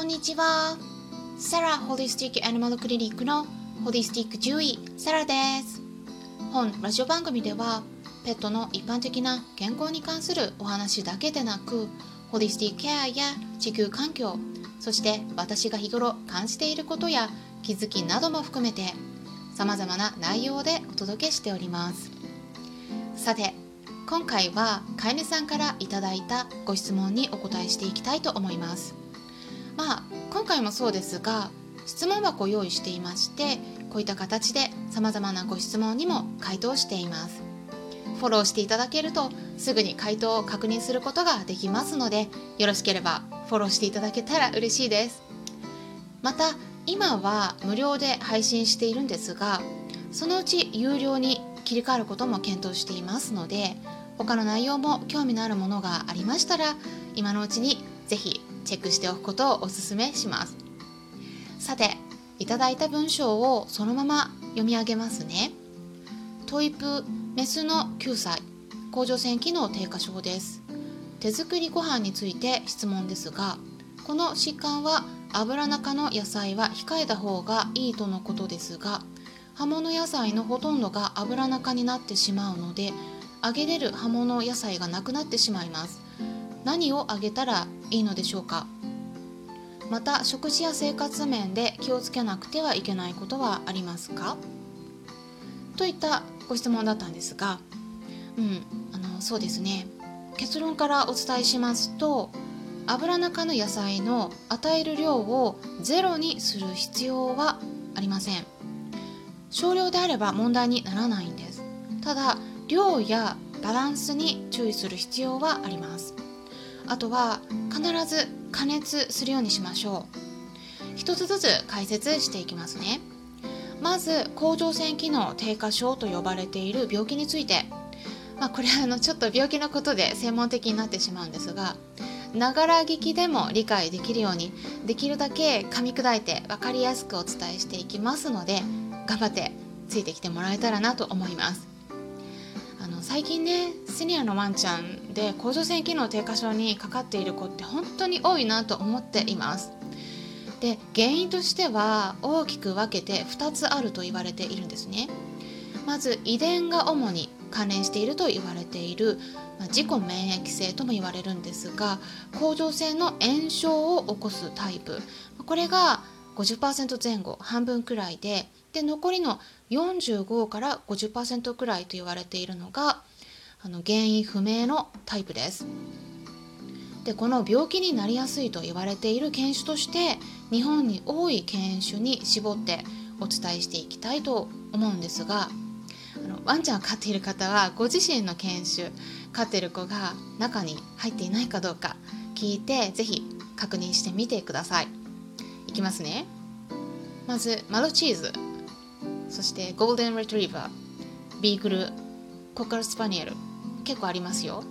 こんにちは。サラホリスティックアニマルクリニックのホリスティック獣医サラです。本ラジオ番組ではペットの一般的な健康に関するお話だけでなくホリスティックケアや地球環境そして私が日頃感じていることや気づきなども含めて様々な内容でお届けしております。さて今回は飼い主さんからいただいたご質問にお答えしていきたいと思います。まあ今回もそうですが質問箱を用意していましてこういった形で様々なご質問にも回答しています。フォローしていただけるとすぐに回答を確認することができますのでよろしければフォローしていただけたら嬉しいです。また今は無料で配信しているんですがそのうち有料に切り替わることも検討していますので他の内容も興味のあるものがありましたら今のうちにぜひチェックしておくことをお勧めします。さていただいた文章をそのまま読み上げますね。トイプメスの9歳甲状腺機能低下症です。手作りご飯について質問ですがこの疾患は油中の野菜は控えた方がいいとのことですが葉物野菜のほとんどが油中になってしまうので揚げれる葉物野菜がなくなってしまいます。何を揚げたらいいのでしょうか？また食事や生活面で気をつけなくてはいけないことはありますか？といったご質問だったんですがうんあのそうですね。結論からお伝えしますと油中の野菜の与える量をゼロにする必要はありません。少量であれば問題にならないんです。ただ量やバランスに注意する必要はあります。あとは必ず加熱するようにしましょう。一つずつ解説していきますね。まず甲状腺機能低下症と呼ばれている病気について。まあ、これあのちょっと病気のことで専門的になってしまうんですがながら聞きでも理解できるようにできるだけ噛み砕いて分かりやすくお伝えしていきますので頑張ってついてきてもらえたらなと思います。の最近ねシニアのワンちゃんで甲状腺機能低下症にかかっている子って本当に多いなと思っています。で原因としては大きく分けて2つあると言われているんですね。まず遺伝が主に関連していると言われている、まあ、自己免疫性とも言われるんですが甲状腺の炎症を起こすタイプ。これが50%前後半分くらいでで残りの45から50%くらいと言われているのがあの原因不明のタイプです。でこの病気になりやすいと言われている犬種として日本に多い犬種に絞ってお伝えしていきたいと思うんですがあのワンちゃんを飼っている方はご自身の犬種飼ってる子が中に入っていないかどうか聞いてぜひ確認してみてください。いきますね。まずマルチーズ。そしてゴールデンレトリーバービーグルコカルスパニエル結構ありますよ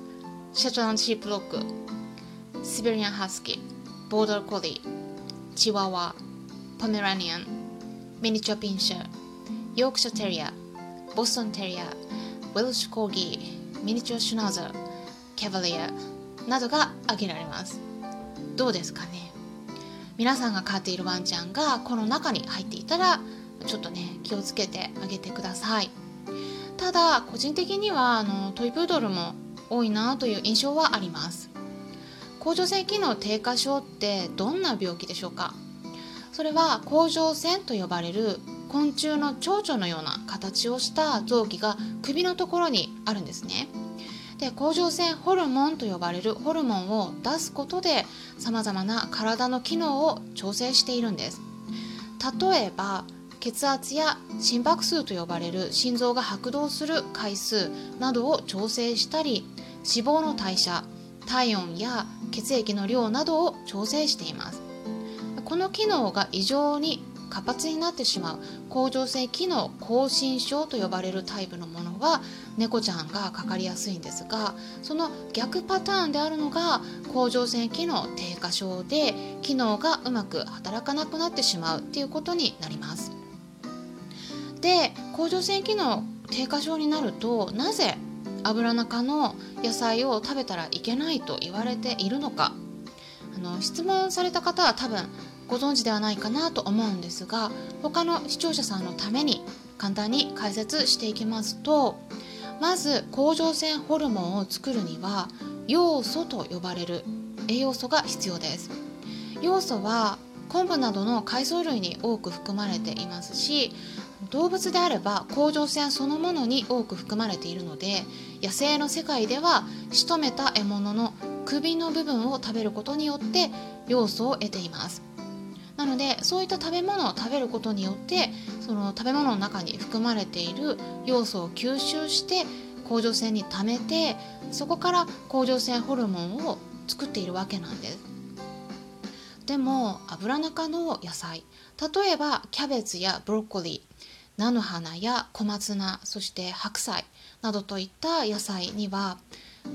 シャトランシープロックシベリアンハスキーボーダーコリーチワワポメラニアンミニチュアピンシャーヨークシャテリアボストンテリア、ウェルシュコーギー、ミニチュアシュナーザー、キャバリアなどが挙げられます。どうですかね皆さんが飼っているワンちゃんがこの中に入っていたらちょっとね気をつけてあげてください。ただ個人的にはあのトイプードルも多いなという印象はあります。甲状腺機能低下症ってどんな病気でしょうか？それは甲状腺と呼ばれる昆虫の蝶々のような形をした臓器が首のところにあるんですね。で甲状腺ホルモンと呼ばれるホルモンを出すことでさまざまな体の機能を調整しているんです例えば血圧や心拍数と呼ばれる心臓が拍動する回数などを調整したり脂肪の代謝体温や血液の量などを調整していますこの機能が異常に活発になってしまう甲状腺機能亢進症と呼ばれるタイプのものは猫ちゃんがかかりやすいんですがその逆パターンであるのが甲状腺機能低下症で機能がうまく働かなくなってしまうっていうことになります。で甲状腺機能低下症になるとなぜ油中の野菜を食べたらいけないと言われているのか。あの質問された方は多分ご存知ではないかなと思うんですが他の視聴者さんのために簡単に解説していきますとまず甲状腺ホルモンを作るには要素と呼ばれる栄養素が必要です。要素は昆布などの海藻類に多く含まれていますし動物であれば甲状腺そのものに多く含まれているので野生の世界では仕留めた獲物の首の部分を食べることによって要素を得ています。なのでそういった食べ物を食べることによってその食べ物の中に含まれている要素を吸収して甲状腺に溜めてそこから甲状腺ホルモンを作っているわけなんです。でも油中の野菜例えばキャベツやブロッコリー菜の花や小松菜そして白菜などといった野菜には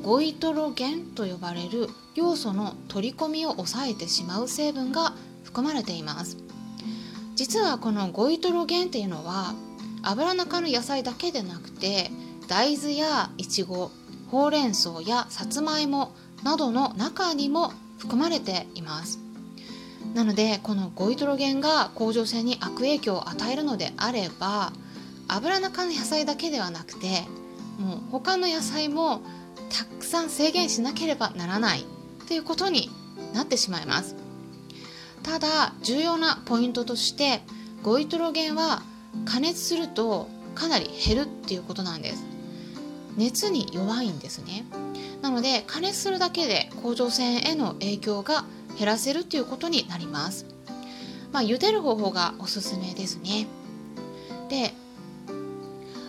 ゴイトロゲンと呼ばれる要素の取り込みを抑えてしまう成分が含まれています。実はこのゴイトロゲンっていうのは油中の野菜だけでなくて大豆やいちごほうれん草やさつまいもなどの中にも含まれています。なのでこのゴイトロゲンが甲状腺に悪影響を与えるのであれば油中の野菜だけではなくてもう他の野菜もたくさん制限しなければならないということになってしまいます。ただ重要なポイントとしてゴイトロゲンは加熱するとかなり減るっていうことなんです。熱に弱いんですね。なので加熱するだけで甲状腺への影響が減らせるということになります。まあ茹でる方法がおすすめですね。で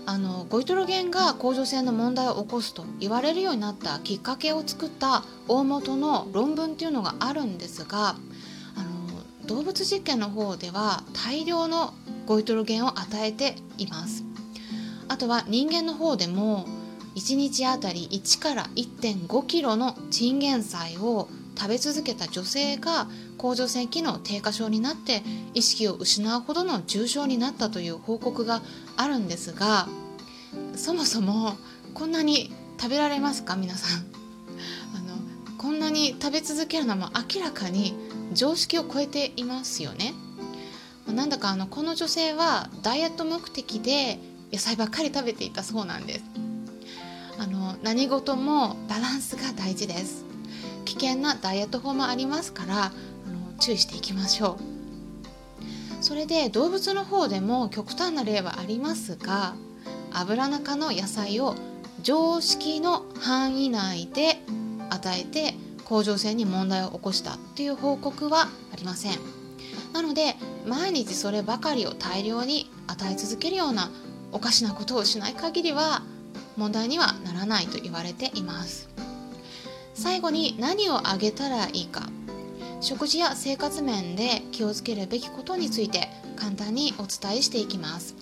あのゴイトロゲンが甲状腺の問題を起こすと言われるようになったきっかけを作った大元の論文っていうのがあるんですがあの動物実験の方では大量のゴイトロゲンを与えています。あとは人間の方でも1日あたり1から1.5キロのチンゲン菜を食べ続けた女性が甲状腺機能低下症になって意識を失うほどの重症になったという報告があるんですがそもそもこんなに食べられますか？皆さん。あのこんなに食べ続けるのも明らかに常識を超えていますよね。なんだかあのこの女性はダイエット目的で野菜ばっかり食べていたそうなんです。何事もバランスが大事です。危険なダイエット法もありますからあの注意していきましょう。それで動物の方でも極端な例はありますが油中の野菜を常識の範囲内で与えて甲状腺に問題を起こしたっていう報告はありません。なので毎日そればかりを大量に与え続けるようなおかしなことをしない限りは問題にはならないと言われています。最後に何をあげたらいいか。食事や生活面で気をつけるべきことについて簡単にお伝えしていきます。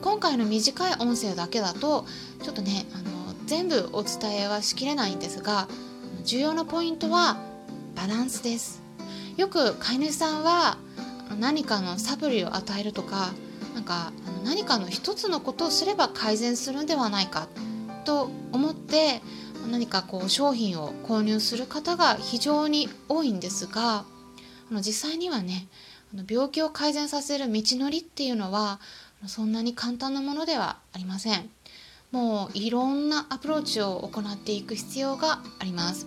今回の短い音声だけだとちょっとねあの全部お伝えはしきれないんですが重要なポイントはバランスです。よく飼い主さんは何かのサプリを与えるとかなんか何かの一つのことをすれば改善するんではないかと思って何かこう商品を購入する方が非常に多いんですがあの実際にはね病気を改善させる道のりっていうのはそんなに簡単なものではありません。もういろんなアプローチを行っていく必要があります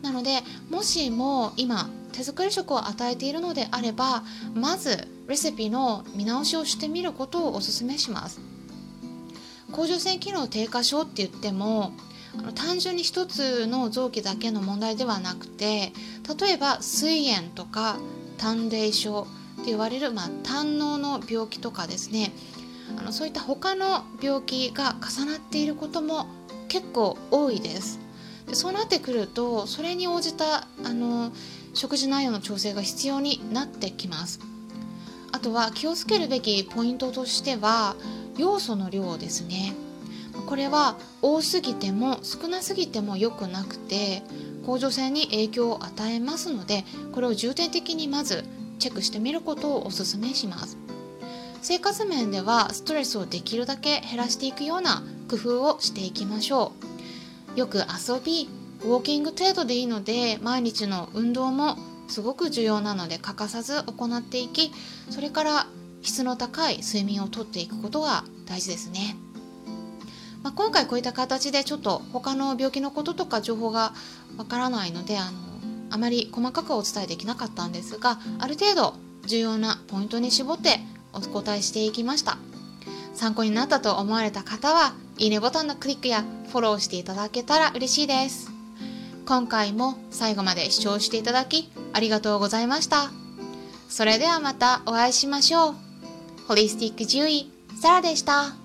なのでもしも今手作り食を与えているのであればまずレシピの見直しをしてみることをおすすめします。甲状腺機能低下症って言ってもあの単純に一つの臓器だけの問題ではなくて例えば膵炎とか胆泥症って言われる、まあ、胆のの病気とかですね。あのそういった他の病気が重なっていることも結構多いです。でそうなってくるとそれに応じたあの食事内容の調整が必要になってきます。あとは気をつけるべきポイントとしては要素の量ですね。これは多すぎても少なすぎても良くなくて甲状腺に影響を与えますのでこれを重点的にまずチェックしてみることをおすすめします。生活面ではストレスをできるだけ減らしていくような工夫をしていきましょう。よく遊びウォーキング程度でいいので毎日の運動もすごく重要なので欠かさず行っていきそれから質の高い睡眠をとっていくことが大事ですね。まあ、今回こういった形でちょっと他の病気のこととか情報がわからないのであのあまり細かくお伝えできなかったんですがある程度重要なポイントに絞ってお答えしていきました参考になったと思われた方はいいねボタンのクリックやフォローしていただけたら嬉しいです今回も最後まで視聴していただきありがとうございましたそれではまたお会いしましょうホリスティック獣医サラでした。